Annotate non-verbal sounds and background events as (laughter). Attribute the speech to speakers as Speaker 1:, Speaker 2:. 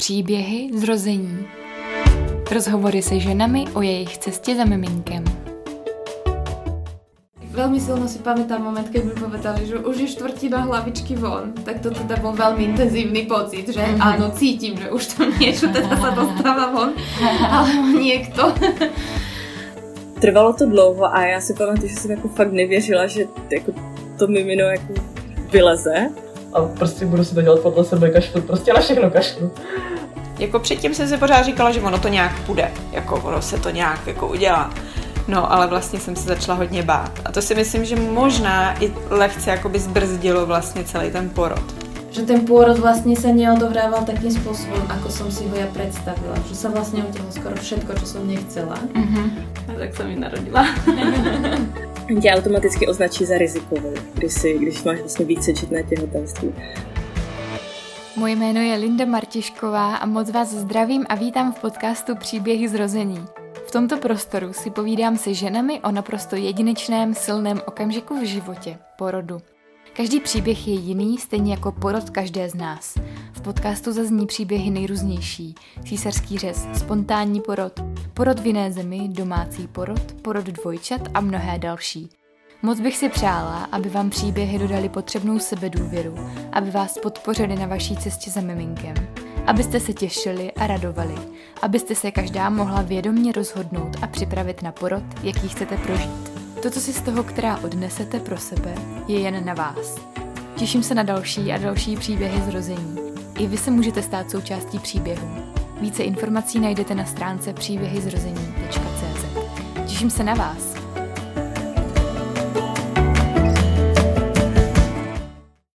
Speaker 1: Příběhy zrození. Rozhovory se ženami o jejich cestě za miminkem.
Speaker 2: Veľmi silno si pamätám moment, keď mi povedali, že už je štvrtina hlavičky von, tak to teda bol veľmi intenzívny pocit, že mm-hmm. áno, cítim, že už tam niečo teda sa dostáva von, alebo niekto.
Speaker 3: Trvalo to dlouho a já si pamatuju, že jsem jako fakt nevěřila, že jako to mimino jako vyleze.
Speaker 4: A prostě budu si to dělat podle sebe, kašlu, prostě na všechno kašlu.
Speaker 5: Jako předtím jsem si pořád říkala, že ono to nějak půjde, jako ono se to nějak jako udělá. No, ale vlastně jsem se začala hodně bát. A to si myslím, že možná i lehce jakoby zbrzdilo vlastně celý ten porod.
Speaker 2: Že ten pôrod vlastne sa neodohrával takým spôsobom, ako som si ho ja predstavila. Že sa vlastne udialo skoro všetko, čo som nechcela. Mm-hmm. A tak sa mi narodila. (laughs)
Speaker 3: Tě automaticky označí za rizikovou, když, si, když máš vlastně vícečetné těhotenství.
Speaker 1: Moje jméno je Linda Martišková a moc vás zdravím a vítám v podcastu Příběhy zrození. V tomto prostoru si povídám se ženami o naprosto jedinečném, silném okamžiku v životě, porodu. Každý příběh je jiný, stejně jako porod každé z nás. V podcastu zazní příběhy nejrůznější. Císařský řez, spontánní porod, porod v jiné zemi, domácí porod, porod dvojčat a mnohé další. Moc bych si přála, aby vám příběhy dodali potřebnou sebedůvěru, aby vás podpořili na vaší cestě za miminkem, abyste se těšili a radovali, abyste se každá mohla vědomně rozhodnout a připravit na porod, jaký chcete prožít. To, co si z toho, která odnesete pro sebe, je jen na vás. Těším se na další a další příběhy zrození. I vy se můžete stát součástí příběhu. Více informací najdete na stránce příběhyzrození.cz. Těším se na vás.